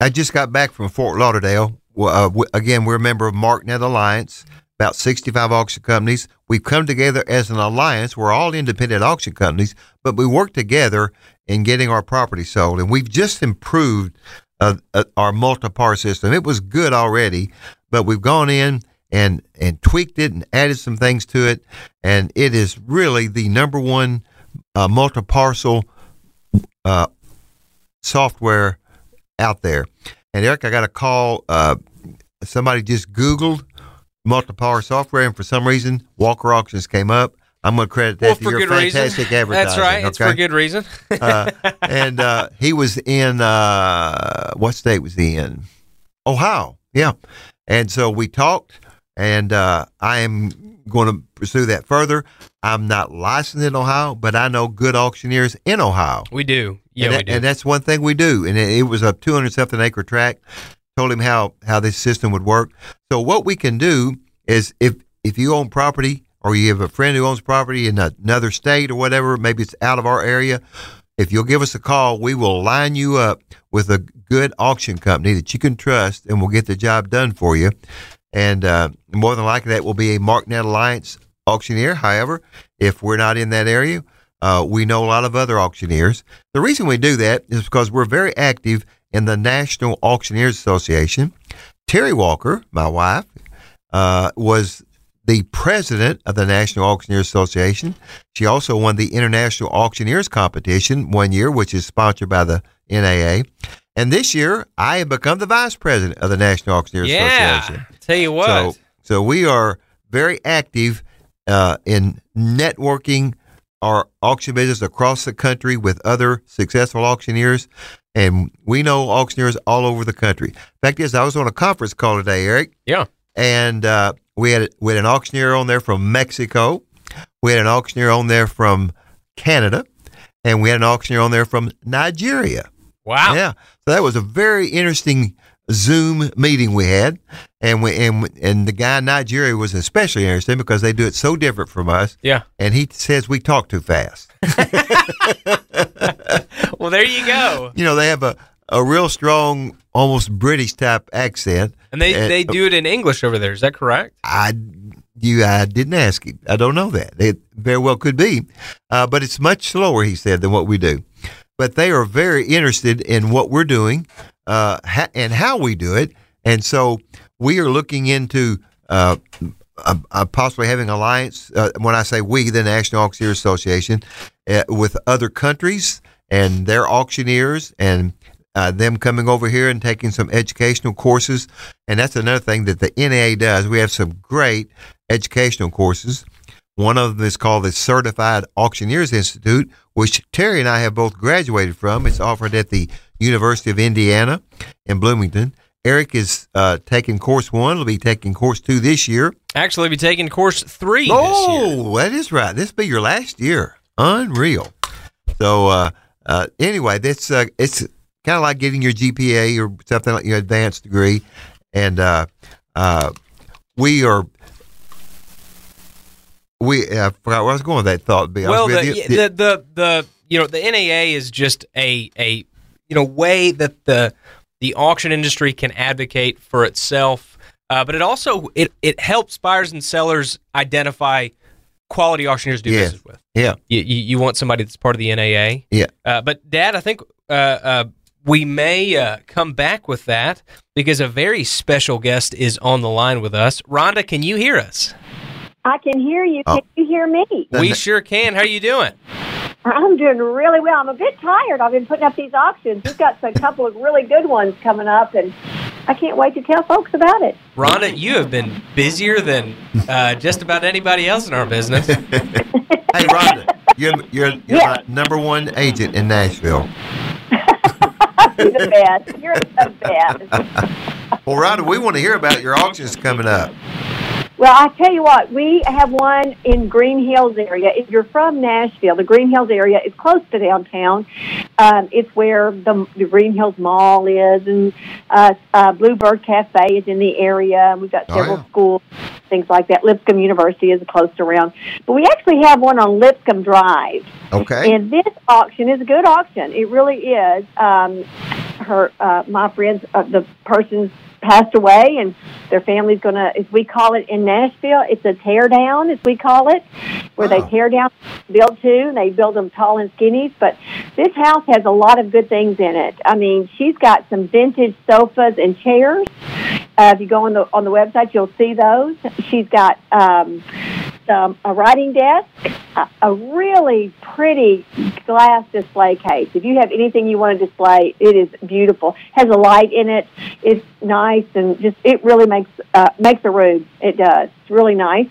I just got back from Fort Lauderdale. Uh, again, we're a member of MarkNet Alliance, about 65 auction companies. We've come together as an alliance. We're all independent auction companies, but we work together in getting our property sold. And we've just improved uh, uh, our multi-par system. It was good already, but we've gone in and and tweaked it and added some things to it, and it is really the number one uh, multi-parcel uh, software out there. And Eric, I got a call. Uh, somebody just Googled multi-power software, and for some reason, Walker Auctions came up. I'm going to credit that
Well,
to
for
your
good reason.
fantastic advertising. (laughs)
That's right. It's for good reason.
uh, and uh, (laughs) he was in uh, what state was he in? Ohio. Yeah. And so we talked, and uh, I am going to pursue that further. I'm not licensed in Ohio, but I know good auctioneers in Ohio.
we do. Yeah,
and,
we
that-
do.
and that's one thing we do. And it, it was a 200 something acre tract. Told him how how this system would work. So what we can do is if if you own property or you have a friend who owns property in another state or whatever, maybe it's out of our area. If you'll give us a call, we will line you up with a good auction company that you can trust, and we'll get the job done for you. And uh, more than likely, that will be a MarkNet Alliance auctioneer. However, if we're not in that area, uh, we know a lot of other auctioneers. The reason we do that is because we're very active in the National Auctioneers Association. Terry Walker, my wife, uh, was the president of the National Auctioneers Association. She also won the International Auctioneers Competition one year, which is sponsored by the NAA. And this year, I have become the vice president of the National Auctioneers
yeah.
Association.
Tell you what.
So, so we are very active uh, in networking our auction business across the country with other successful auctioneers, and we know auctioneers all over the country. Fact is, I was on a conference call today, Eric,
yeah.
and uh, we had we had an auctioneer on there from Mexico, we had an auctioneer on there from Canada, and we had an auctioneer on there from Nigeria.
Wow.
Yeah. So that was a very interesting Zoom meeting we had, and we and and the guy in Nigeria was especially interesting because they do it so different from us.
Yeah.
And he says we talk too fast. (laughs) (laughs) (laughs)
Well, there you go.
You know, they have a, a real strong, almost British type accent.
And they,
Uh,
they do it in English over there. Is that correct?
I you I didn't ask him. I don't know that. It very well could be, uh, but it's much slower, he said, than what we do. But they are very interested in what we're doing uh, ha- and how we do it, and so we are looking into. Uh, possibly having alliance. Uh, when I say we, the National Auctioneer Association, uh, with other countries and their auctioneers, and uh, them coming over here and taking some educational courses. And that's another thing that the NAA does. We have some great educational courses. One of them is called the Certified Auctioneers Institute, which Terry and I have both graduated from. It's offered at the University of Indiana in Bloomington. Eric is uh, taking course one. He'll be taking course two this year.
Actually, be taking course three this year.
Oh, that is right. This will be your last year. Unreal. So uh, uh, anyway, that's uh, it's kind of like getting your GPA or something like your advanced degree, and uh, uh, we are. We I forgot where I was going with that thought. Be
Well, the,
you.
the the the you know the NAA is just a a you know way that the the auction industry can advocate for itself, uh, but it also it it helps buyers and sellers identify quality auctioneers to do
Yes.
business with.
yeah,
You, you you want somebody that's part of the NAA.
Yeah.
Uh, but Dad, I think uh, uh, we may uh, come back with that because a very special guest is on the line with us. Rhonda, can you hear us?
I can hear you.
Oh.
Can you hear me?
We sure can. How are you doing?
I'm doing really well. I'm a bit tired. I've been putting up these auctions. We've got a couple of really good ones coming up, and I can't wait to tell folks about it.
Rhonda, you have been busier than uh, just about anybody else in our business. (laughs)
Hey, Rhonda, you're you're, you're
Yeah.
my number one agent in Nashville. (laughs)
You're the best. You're the best. (laughs)
Well, Rhonda, we want to hear about your auctions coming up.
Well, I tell you what, we have one in Green Hills area. If you're from Nashville, the Green Hills area is close to downtown. Um, it's where the, the Green Hills Mall is, and uh, uh, Bluebird Cafe is in the area. And we've got
Oh,
several
yeah.
schools, things like that. Lipscomb University is close around, but we actually have one on Lipscomb Drive.
Okay.
And this auction is a good auction. It really is. Um, her, uh, my friends, uh, the person's passed away, and their family's going to, as we call it in Nashville, it's a tear down, as we call it, where they tear down, build two, and they build them tall and skinnies. But this house has a lot of good things in it. I mean, she's got some vintage sofas and chairs. Uh, if you go on the on the website, you'll see those. She's got um, some a writing desk, a, a really pretty glass display case. If you have anything you want to display, it is beautiful. Has a light in it. It's nice and just it really makes uh, makes a room. It does. It's really nice.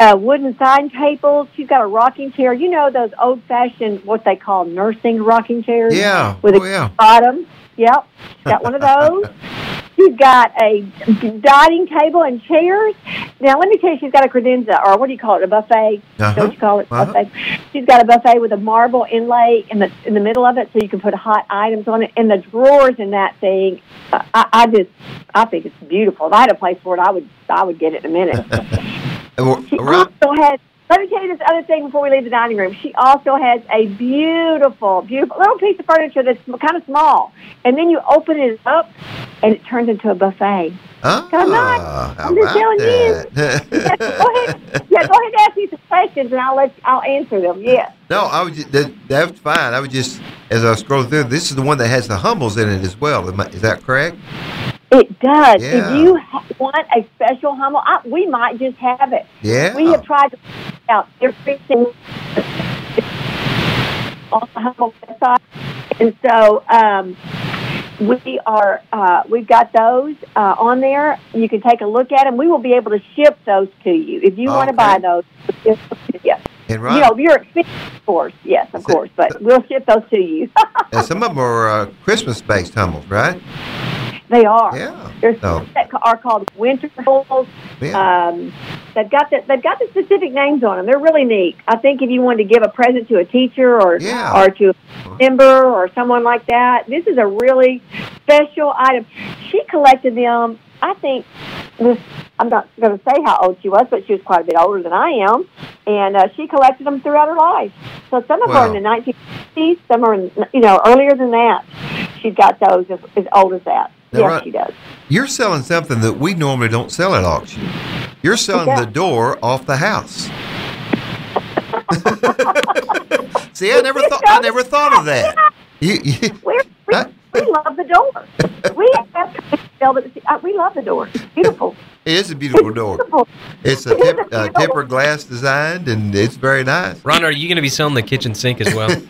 Uh, wooden side tables. She's got a rocking chair. You know those old fashioned what they call nursing rocking chairs.
Yeah.
With a
Oh, yeah.
bottom. Yep. Got one of those. She's got a dining table and chairs. Now, let me tell you, she's got a credenza, or what do you call it, a buffet?
Uh-huh.
Don't you call it
Uh-huh.
buffet? She's got a buffet with a marble inlay in the in the middle of it, so you can put hot items on it. And the drawers in that thing, I, I just, I think it's beautiful. If I had a place for it, I would, I would get it in a minute. (laughs) She also has. Let me tell you this other thing before we leave the dining room. She also has a beautiful, beautiful little piece of furniture that's kind of small, and then you open it up, and it turns into a buffet.
Ah,
Come on. I'm just telling you. (laughs) Yeah, go ahead. Yeah, go ahead and ask me some questions, and I'll let you, I'll answer them. Yeah.
No, I was just, that, that's fine. I was just as I was scrolling through. This is the one that has the Hummels in it as well. I- Is that correct?
It does.
Yeah.
If you ha- want a special Hummel, I, we might just have it.
Yeah.
We have tried to find out everything on the Hummel website, and so um, we are. Uh, we've got those uh, on there. You can take a look at them. We will be able to ship those to you if you want to buy those. we'll ship them to you.
and
You know, you're expensive, of course. Yes, of
So-
course, but we'll ship those to you. (laughs)
and some of them are uh, Christmas based Hummels, right?
They are.
Yeah.
There's
Oh.
that are called winter bowls.
Yeah.
Um, they've got the, they've got the specific names on them. They're really neat. I think if you wanted to give a present to a teacher or
Yeah.
or to a member or someone like that, this is a really special item. She collected them. I think this. I'm not going to say how old she was, but she was quite a bit older than I am, and uh, she collected them throughout her life. So some of them are in the 1950s, some are in, you know earlier than that. She's got those as, as old as that.
Now,
yes,
right-
she does.
You're selling something that we normally don't sell at auction. You're selling
Yeah.
the door off the house. (laughs) See, I never thought I never thought of that. You, you,
We're, we, love the door. We have to sell it. uh, We love the door. It's beautiful.
it is a beautiful door.
Beautiful.
It's a
It is
tip,
a
uh, tempered glass designed, and it's very nice.
Ron, are you going to be selling the kitchen sink as well? (laughs)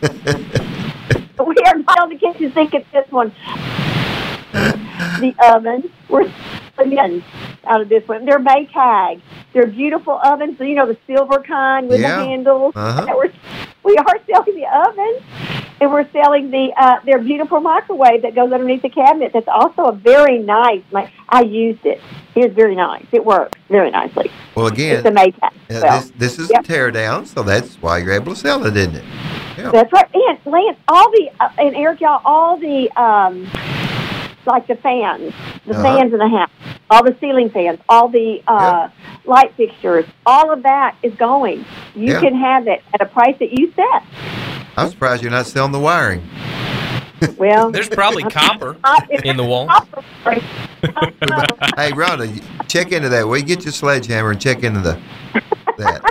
We are not on the kitchen sink at this one. (laughs) (laughs) The oven. We're selling out of this one. They're Maytag. They're beautiful ovens. You know the silver kind with
Yeah.
the handles.
Uh-huh.
We're, we are (laughs) selling the oven, and we're selling the uh, their beautiful microwave that goes underneath the cabinet. That's also a very nice. My, I used it. It's very nice. It works very nicely.
Well, again,
It's a Maytag.
uh,
well,
this this is
Yep.
a tear down, so that's why you're able to sell it, isn't it? Yeah.
That's right. And Lance, all the uh, and Eric, y'all, all the um, like the fans, the
Uh-huh.
fans in the house, all the ceiling fans, all the uh, light fixtures, all of that is going. You
Yeah.
can have it at a price that you set.
I'm surprised you're not selling the wiring. (laughs)
Well,
There's probably (laughs) copper (laughs) in the wall.
hey, Rhonda, check into that. Will you get your sledgehammer and check into the that?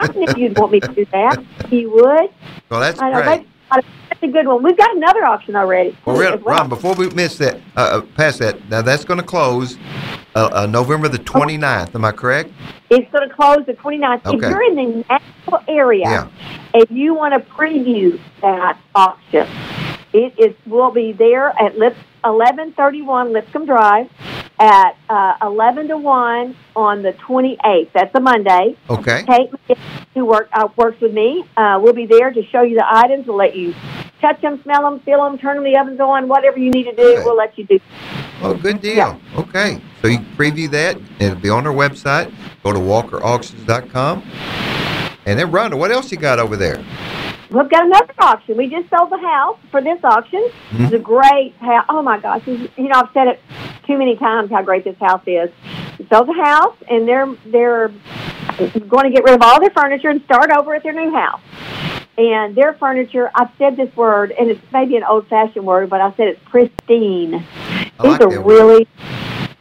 I knew you'd want me to do that. You would.
well, that's
I know.
great.
That's, a good one. We've got another auction already.
Well, Ron,
well.
Ron, before we miss that, uh, uh, past that, now that's going to close uh, uh, November the 29th. Am I correct?
It's going to close the 29th. If you're in the Nashville area,
Yeah.
if you want to preview that auction, it is will be there at Lip, 1131 Lipscomb Drive at uh, 11 to 1 on the 28th. That's a Monday.
Okay.
Kate, who work, uh, works with me, uh, will be there to show you the items. We'll let you touch them, smell them, feel them, turn them the ovens on, whatever you need to do,
Okay.
we'll let you do.
Oh, good deal.
Yeah.
Okay. So you can preview that. It'll be on our website. Go to walkerauctions.com. And then, Rhonda, what else you got over there?
We've got another auction. We just sold the house for this auction.
Mhm.
It's a great house. Oh my gosh! You know, I've said it too many times how great this house is. We sold the house, and they're they're going to get rid of all their furniture and start over at their new house. And their furniture, I've said this word, and it's maybe an old-fashioned word, but I said it's pristine.
I
These are really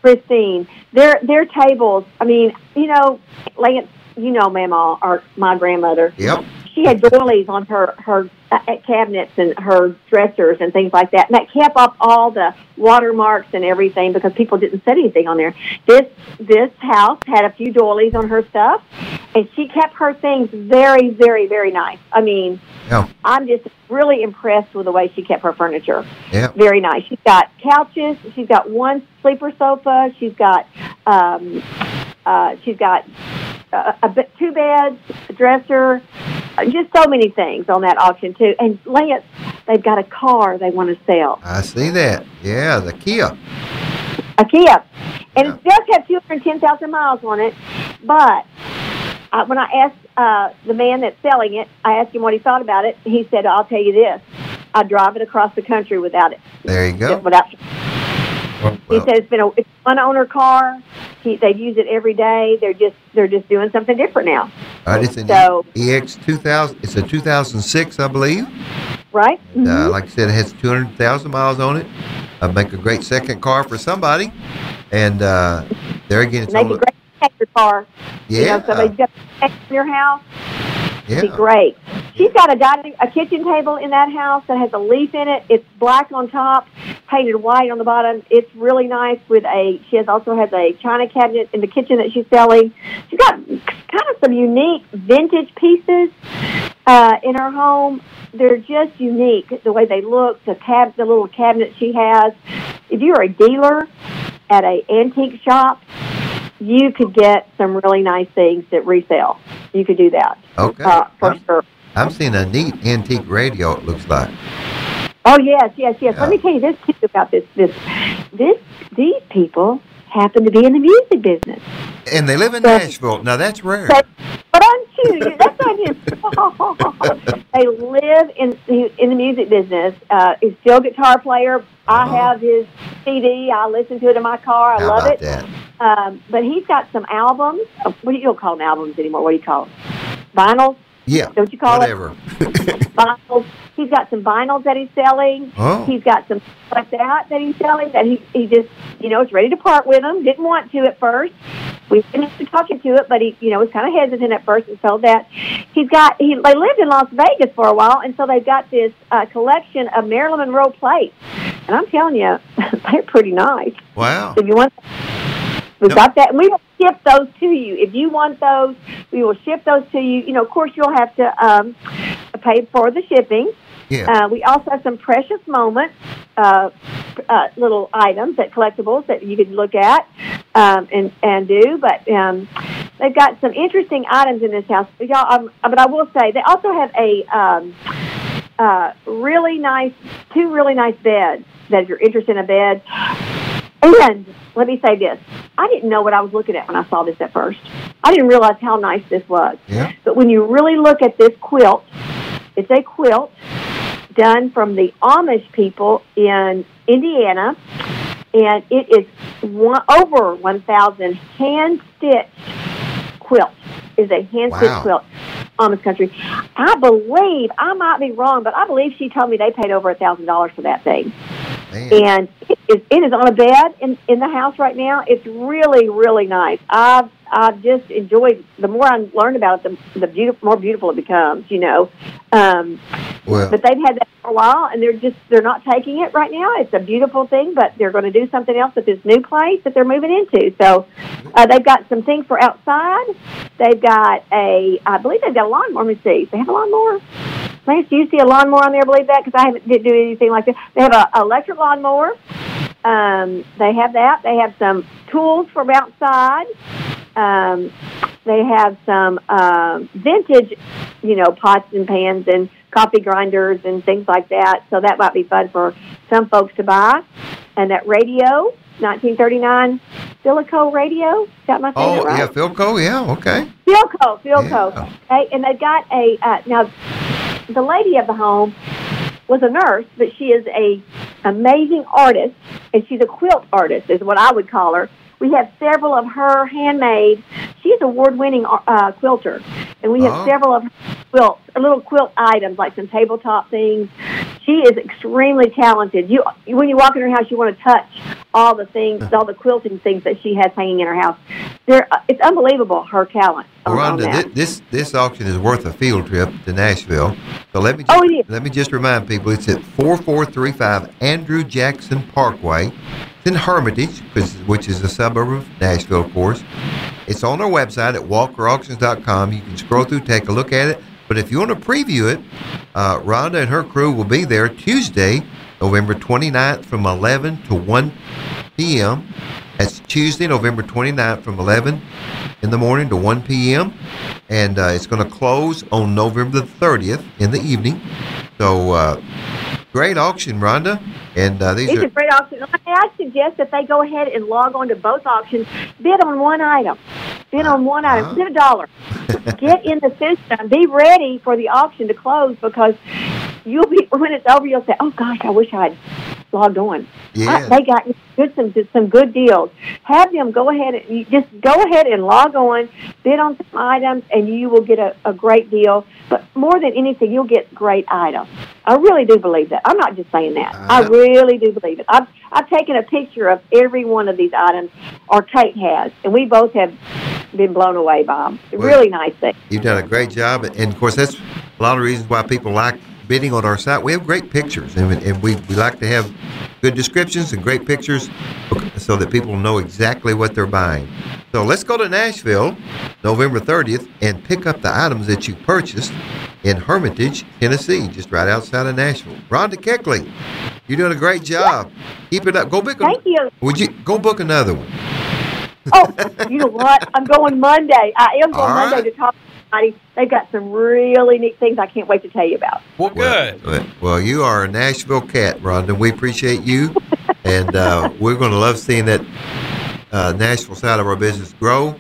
pristine. Their their tables. I mean, you know, Lance, you know, Mama, or my grandmother
Yep.
She had doilies on her her uh, cabinets and her dressers and things like that, and that kept up all the watermarks and everything because people didn't set anything on there. This this house had a few doilies on her stuff, and she kept her things very, very, very nice. I mean,
Yeah.
I'm just really impressed with the way she kept her furniture.
Yeah.
Very nice. She's got couches. She's got one sleeper sofa. She's got um, uh, she's got uh, a bit, two beds, a dresser, just so many things on that auction too. And Lance, they've got a car they want to sell,
I see that. Yeah, the Kia.
a Kia, and it does have two hundred ten thousand miles on it. But uh, when I asked uh, the man that's selling it, I asked him what he thought about it. He said, "I'll tell you this: I drive it across the country without it,
There you go.
without."
Well,
He said it's been a it's one owner car. He, they use it every day. They're just they're just doing something different now,
all right, it's an
so-
EX 2000. It's a 2006, I believe.
right?
Uh,
Mhm.
like I said, it has 200,000 miles on it. Uh, make a great second car for somebody. And uh, there again, it's
Make a great protector car.
yeah,
You know, somebody's got a in your house.
Yeah.
Be great. She's got a dining, a kitchen table in that house that has a leaf in it. It's black on top, painted white on the bottom. It's really nice. With a, she has also has a china cabinet in the kitchen that she's selling. She's got kind of some unique vintage pieces uh, in her home. They're just unique the way they look. The cab, the little cabinet she has. If you're a dealer at a antique shop, you could get some really nice things that resell. You could do that
Okay.
uh, for
I'm,
sure.
I'm seeing a neat antique radio, it looks like.
Oh yes, yes, yes. Let me tell you this too about this. This, this, these people happen to be in the music business.
And they live in
So-
Nashville. Now that's rare.
But, but I'm you. That's not him. (laughs) (laughs) they live in the in the music business. Uh, he's still a guitar player. I
Oh.
have his CD. I listen to it in my car. I
How
love it.
that?
Um, but he's got some albums. Oh, What do you don't call them albums anymore? What do you call them? Vinyls.
Yeah.
Don't you call it?
Whatever. (laughs) (laughs)
Vinyls. He's got some vinyls that he's selling.
Oh.
He's got some stuff like that that he's selling that he he just you know is ready to part with them. Didn't want to at first. We finished talking to it, but he you know was kind of hesitant at first and sold that. He's got he they lived in Las Vegas for a while, and so they've got this uh, collection of Marilyn Monroe plates. And I'm telling you, (laughs) they're pretty nice.
Wow.
If you want,
Yep.
got that. And we will ship those to you. If you want those, we will ship those to you. You know, of course, you'll have to um, pay for the shipping.
Yeah.
Uh, we also have some precious moments, uh, uh, little items that collectibles that you can look at um, and and do. But um, they've got some interesting items in this house. But Y'all, um, but I will say they also have a um, uh, really nice, two really nice beds. That if you're interested in a bed, and let me say this: I didn't know what I was looking at when I saw this at first. I didn't realize how nice this was.
Yeah.
But when you really look at this quilt, it's a quilt done from the Amish people in Indiana, and it is one, over 1,000 hand stitched quilt. Is a hand stitched
Wow.
quilt, Amish country. I believe I might be wrong, but I believe she told me they paid over a thousand dollars for that thing
Man.
and it is, it is on a bed in in the house right now. It's really really nice. I've I've just enjoyed. The more I learn about it, the the beautiful more beautiful it becomes. You know, um,
Well,
but they've had that for a while, and they're just they're not taking it right now. It's a beautiful thing, but they're going to do something else with this new place that they're moving into. So uh, they've got some things for outside. They've got a I believe they've got a lawnmower. Let me see. They have a lawnmower. Lance, do you see a lawnmower on there? Believe that because I haven't did do anything like that. They have a electric lawnmower. Um, they have that. They have some tools from outside. Um, they have some um, vintage, you know, pots and pans and coffee grinders and things like that. So that might be fun for some folks to buy. And that radio, 1939 Silico radio. Is that my
oh,
favorite, right?
yeah, Philco. Yeah. Okay.
Philco, Philco.
Yeah.
Okay, and they got a uh, now. The lady of the home was a nurse, but she is a amazing artist, and she's a quilt artist, is what I would call her. We have several of her handmade. She's award-winning uh, quilter, and we have
Oh.
several of her quilts, little quilt items like some tabletop things. She is extremely talented. You, when you walk in her house, you want to touch all the things, all the quilting things that she has hanging in her house. They're, uh, it's unbelievable her talent. on- on
Rhonda,
that.
this this auction is worth a field trip to Nashville. So let me just,
Oh, is.
let me just remind people it's at 4435 Andrew Jackson Parkway. It's in Hermitage, which is, a suburb of Nashville, of course. It's on our website at walkerauctions.com. You can scroll through, take a look at it. But if you want to preview it, uh, Rhonda and her crew will be there Tuesday, November 29th from 11 to 1 p.m. That's Tuesday, November 29th from 11 in the morning to 1 p.m. And uh, it's going to close on November the 30th in the evening. So, uh, great auction, Rhonda. And uh, these
It's
are
a great auction. I suggest that they go ahead and log on to both auctions, bid on one item, bid on one item,
Uh-huh.
bid a dollar. Get in the system. Be ready for the auction to close because you'll be when it's over. You'll say, "Oh gosh, I wish I'd logged on."
Yeah.
I, they got good some some good deals. Have them go ahead and you just go ahead and log on, bid on some items, and you will get a, a great deal. But more than anything, you'll get great items. I really do believe that. I'm not just saying that. I
Uh,
really do believe it. I've I've taken a picture of every one of these items, or Kate has, and we both have been blown away by them.
Well-
really nice thing.
You've done a great job, and of course, that's a lot of reasons why people like bidding on our site. We have great pictures, and, and we, we like to have good descriptions and great pictures so that people know exactly what they're buying. So let's go to Nashville, November 30th, and pick up the items that you purchased in Hermitage, Tennessee, just right outside of Nashville. Rhonda Keckley, you're doing a great job. Keep it up. Go book.
Thank you.
Would you go book another one?
Oh, you know what? I'm going Monday. I am going
All
Monday to talk everybody. They've got some really neat things I can't wait to tell you about.
Well, good.
Well, well, you are a Nashville cat, Rhonda. We appreciate you, (laughs) and uh, we're going to love seeing that uh, Nashville side of our business grow.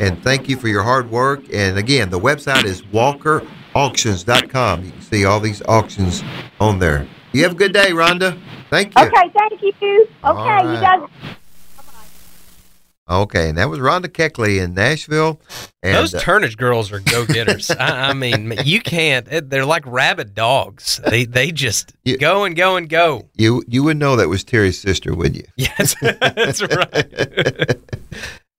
And thank you for your hard work. And again, the website is walkerauctions.com. You can see all these auctions on there. You have a good day, Rhonda. Thank you.
Okay, thank you. Okay,
All right.
you guys.
Okay, and that was Rhonda Keckley in Nashville. And
Those
uh,
Turnage girls are go getters. (laughs) I, I mean, you can't. They're like rabid dogs. They they just
You-
go and go and go.
you you would know that was Terry's sister, wouldn't you?
Yes, (laughs) that's right. (laughs)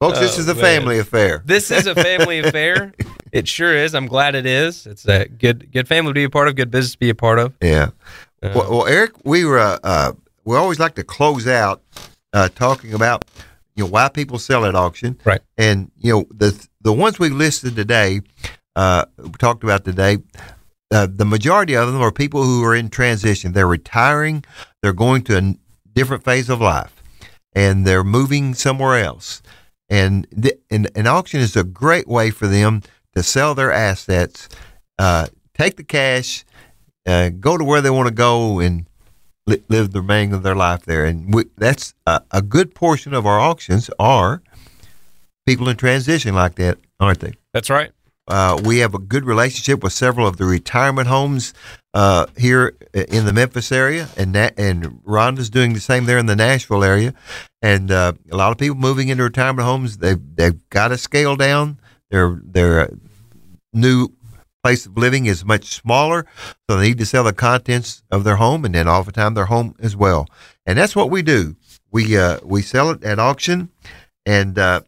Folks, this
Oh,
is a
man.
family affair.
This is a family affair. It sure is. I'm glad it is. It's a good good family to be a part of. Good business to be a part of.
Yeah.
Uh,
Well, well, Eric, we were uh, uh, we always like to close out uh, talking about you know why people sell at auction,
Right.
And you know the the ones we listed today, uh, we talked about today. Uh, the majority of them are people who are in transition. They're retiring. They're going to a n- different phase of life, and they're moving somewhere else. And th- and an auction is a great way for them to sell their assets, uh, take the cash, uh, go to where they want to go and li- live the remainder of their life there. And we, that's a, a good portion of our auctions are people in transition like that, aren't they?
That's right.
Uh, we have a good relationship with several of the retirement homes uh, here in the Memphis area, and that, and Rhonda's doing the same there in the Nashville area. And uh, a lot of people moving into retirement homes, they've they've got to scale down. Their their new place of living is much smaller, so they need to sell the contents of their home, and then all the oftentimes their home as well. And that's what we do. We uh, we sell it at auction, and uh,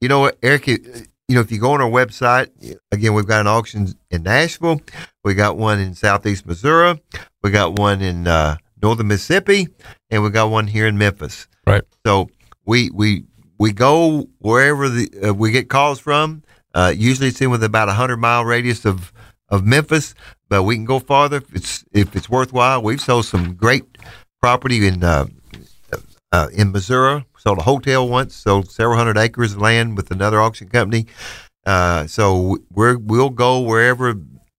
you know what, Eric. you- You know, if you go on our website, again, we've got an auction in Nashville. We got one in Southeast Missouri. We got one in uh, Northern Mississippi, and we got one here in Memphis.
Right.
So we we we go wherever the uh, we get calls from. Uh, usually, it's in with about a hundred mile radius of of Memphis, but we can go farther if it's if it's worthwhile. We've sold some great property in uh, uh, in Missouri. Sold a hotel once. Sold several hundred acres of land with another auction company. Uh, so we're we'll go wherever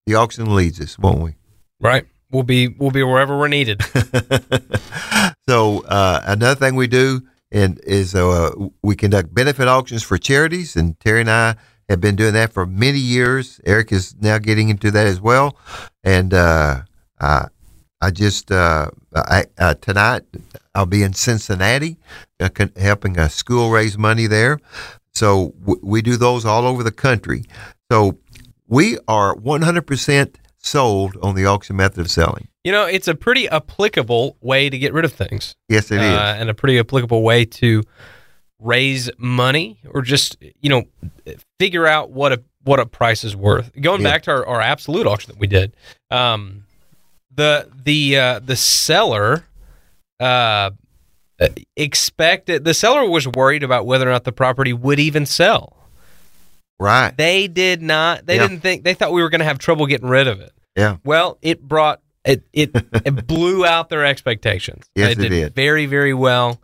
the auction leads us, won't we?
Right. We'll be we'll be wherever we're needed. (laughs) (laughs)
so uh, another thing we do and is uh, we conduct benefit auctions for charities, and Terry and I have been doing that for many years. Eric is now getting into that as well, and uh, I, I just uh, I, uh, tonight I'll be in Cincinnati, uh, con- helping a school raise money there. So w- we do those all over the country. So we are 100% sold on the auction method of selling.
You know, it's a pretty applicable way to get rid of things.
Yes, it is.
uh, and a pretty applicable way to raise money or just you know figure out what a what a price is worth. Going
Yeah.
back to our, our absolute auction that we did, um, the the uh, the seller uh, expected the seller was worried about whether or not the property would even sell.
right.
They did not. They
Yeah.
didn't think. They thought we were going to have trouble getting rid of it.
Yeah.
Well, it brought it. It, it (laughs) blew out their expectations.
Yes,
They
it did.
very very well.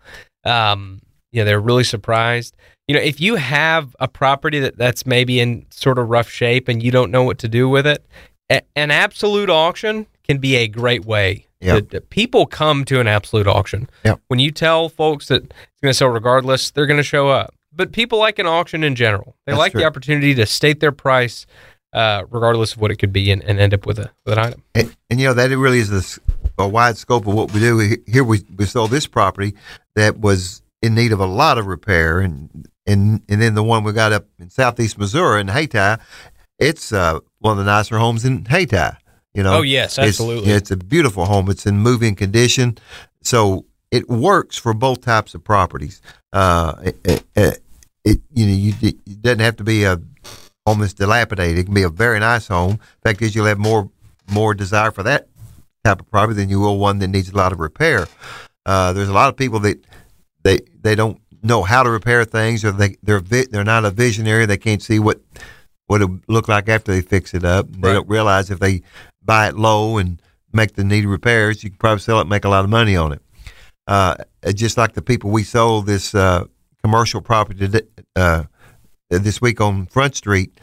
Um, yeah, they're really surprised. You know, if you have a property that that's maybe in sort of rough shape and you don't know what to do with it, a, an absolute auction can be a great way.
Yeah.
to- to- people come to an absolute auction.
Yeah.
When you tell folks that it's going to sell regardless, they're going to show up. But people like an auction in general. They
That's
like
true.
the opportunity to state their price, uh, regardless of what it could be, and, and end up with a with an item.
And, and you know that it really is a wide scope of what we do. Here we, we sold this property that was in need of a lot of repair, and and and then the one we got up in southeast Missouri in Hayti, it's uh, one of the nicer homes in Hayti. You know,
Oh, yes,
It's-
absolutely.
It's, a beautiful home. It's in moving condition, so it works for both types of properties. Uh, it, it, it you know you, it doesn't have to be a home that's dilapidated. It can be a very nice home. In fact is, you'll have more more desire for that type of property than you will one that needs a lot of repair. Uh, there's a lot of people that they they don't know how to repair things, or they they're vi- they're not a visionary. They can't see what what it would look like after they fix it up. They
Right.
don't realize if they buy it low and make the needed repairs, you can probably sell it and make a lot of money on it. Uh, just like the people we sold this uh, commercial property uh, this week on Front Street,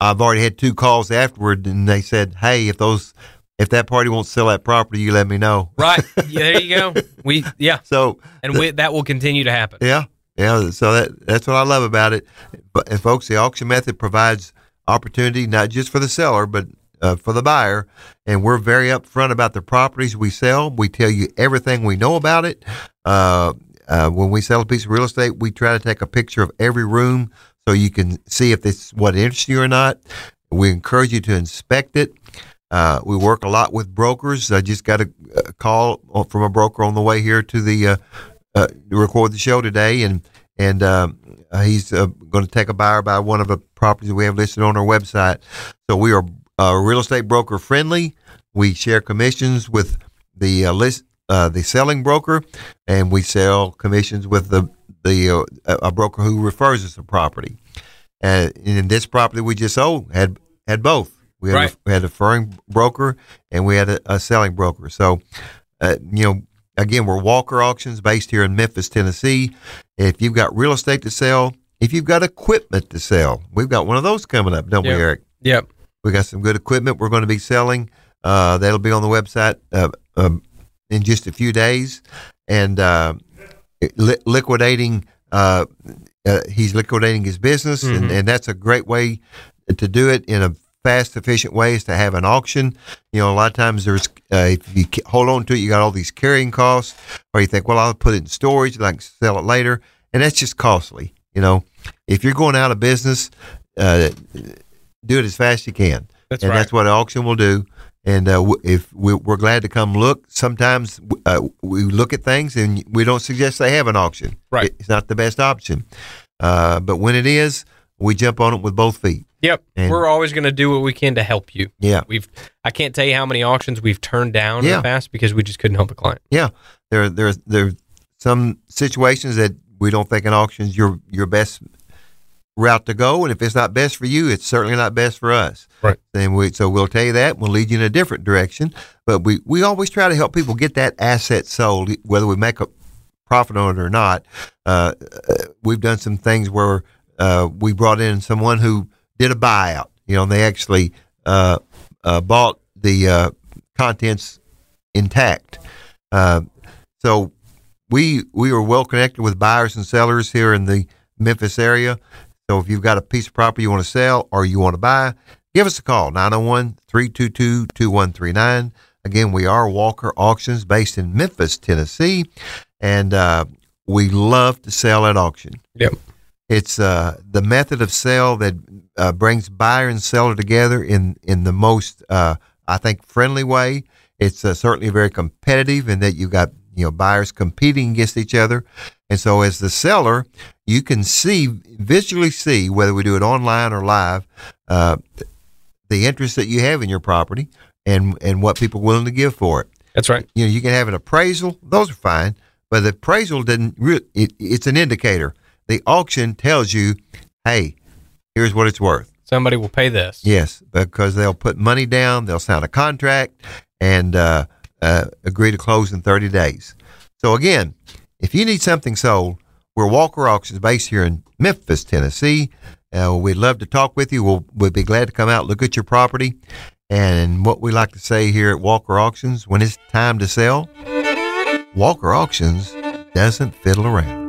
I've already had two calls afterward, and they said, "Hey, if those if that party won't sell that property, you let me know."
Right. (laughs) Yeah, there you go. We yeah,
So
and we, that will continue to happen.
Yeah, yeah. So that that's what I love about it. But and folks, the auction method provides opportunity not just for the seller, but uh, for the buyer. And we're very upfront about the properties we sell. We tell you everything we know about it. Uh, uh, when we sell a piece of real estate, we try to take a picture of every room so you can see if this is what interests you or not. We encourage you to inspect it. Uh, we work a lot with brokers. I just got a, a call from a broker on the way here to the uh, uh, record the show today, and and um, uh, he's uh, going to take a buyer by one of the properties we have listed on our website. So we are uh, real estate broker friendly. We share commissions with the list the selling broker, and we sell commissions with the the a broker who refers us a property. And in this property we just sold had had both. We had,
Right.
a, we had a referring broker and we had a, a selling broker. So, uh, you know, again, we're Walker Auctions based here in Memphis, Tennessee. If you've got real estate to sell, if you've got equipment to sell, we've got one of those coming up, don't
Yep.
we, Eric?
Yep.
We got some good equipment we're going to be selling. Uh, that'll be on the website uh, um, in just a few days, and uh, li- liquidating. Uh, uh, he's liquidating his business, and,
Mhm.
and that's a great way to do it in a fast, efficient ways to have an auction. You know, a lot of times there's uh, if you hold on to it, you got all these carrying costs, or you think, well, I'll put it in storage, and I can sell it later, and that's just costly. You know, if you're going out of business, uh, do it as fast as you can
That's
and
right.
that's what an auction will do. And uh, if we, we're glad to come look, sometimes uh, we look at things and we don't suggest they have an auction.
Right.
It's not the best option. Uh, but when it is, we jump on it with both feet.
Yep.
And-
We're always going to do what we can to help you.
Yeah.
We've I can't tell you how many auctions we've turned down in the past because we just couldn't help a client.
Yeah. There, there, there are some situations that we don't think an auction is your, your best route to go. And if it's not best for you, it's certainly not best for us.
Right.
And we, so we'll tell you that. We'll lead you in a different direction. But we, we always try to help people get that asset sold, whether we make a profit on it or not. Uh, uh, we've done some things where uh, we brought in someone who did a buyout. You know, and they actually uh, uh, bought the uh, contents intact. Uh, so we we are well connected with buyers and sellers here in the Memphis area. So if you've got a piece of property you want to sell or you want to buy, give us a call 901-322-2139. Again, we are Walker Auctions based in Memphis, Tennessee, and uh, we love to sell at auction.
Yep.
It's uh, the method of sale that uh, brings buyer and seller together in in the most, uh, I think, friendly way. It's uh, certainly very competitive in that you've got you know buyers competing against each other, and so as the seller, you can see visually see whether we do it online or live, uh, the interest that you have in your property and and what people are willing to give for it
That's right.
you know, you can have an appraisal; those are fine. But the appraisal didn't. Re- it, it's an indicator. The auction tells you, "Hey, here's what it's worth."
Somebody will pay this.
Yes, because they'll put money down, they'll sign a contract, and uh, uh, agree to close in 30 days. So again, if you need something sold, we're Walker Auctions based here in Memphis, Tennessee. Uh, we'd love to talk with you. We'll, we'd be glad to come out, look at your property. And what we like to say here at Walker Auctions, when it's time to sell, Walker Auctions doesn't fiddle around.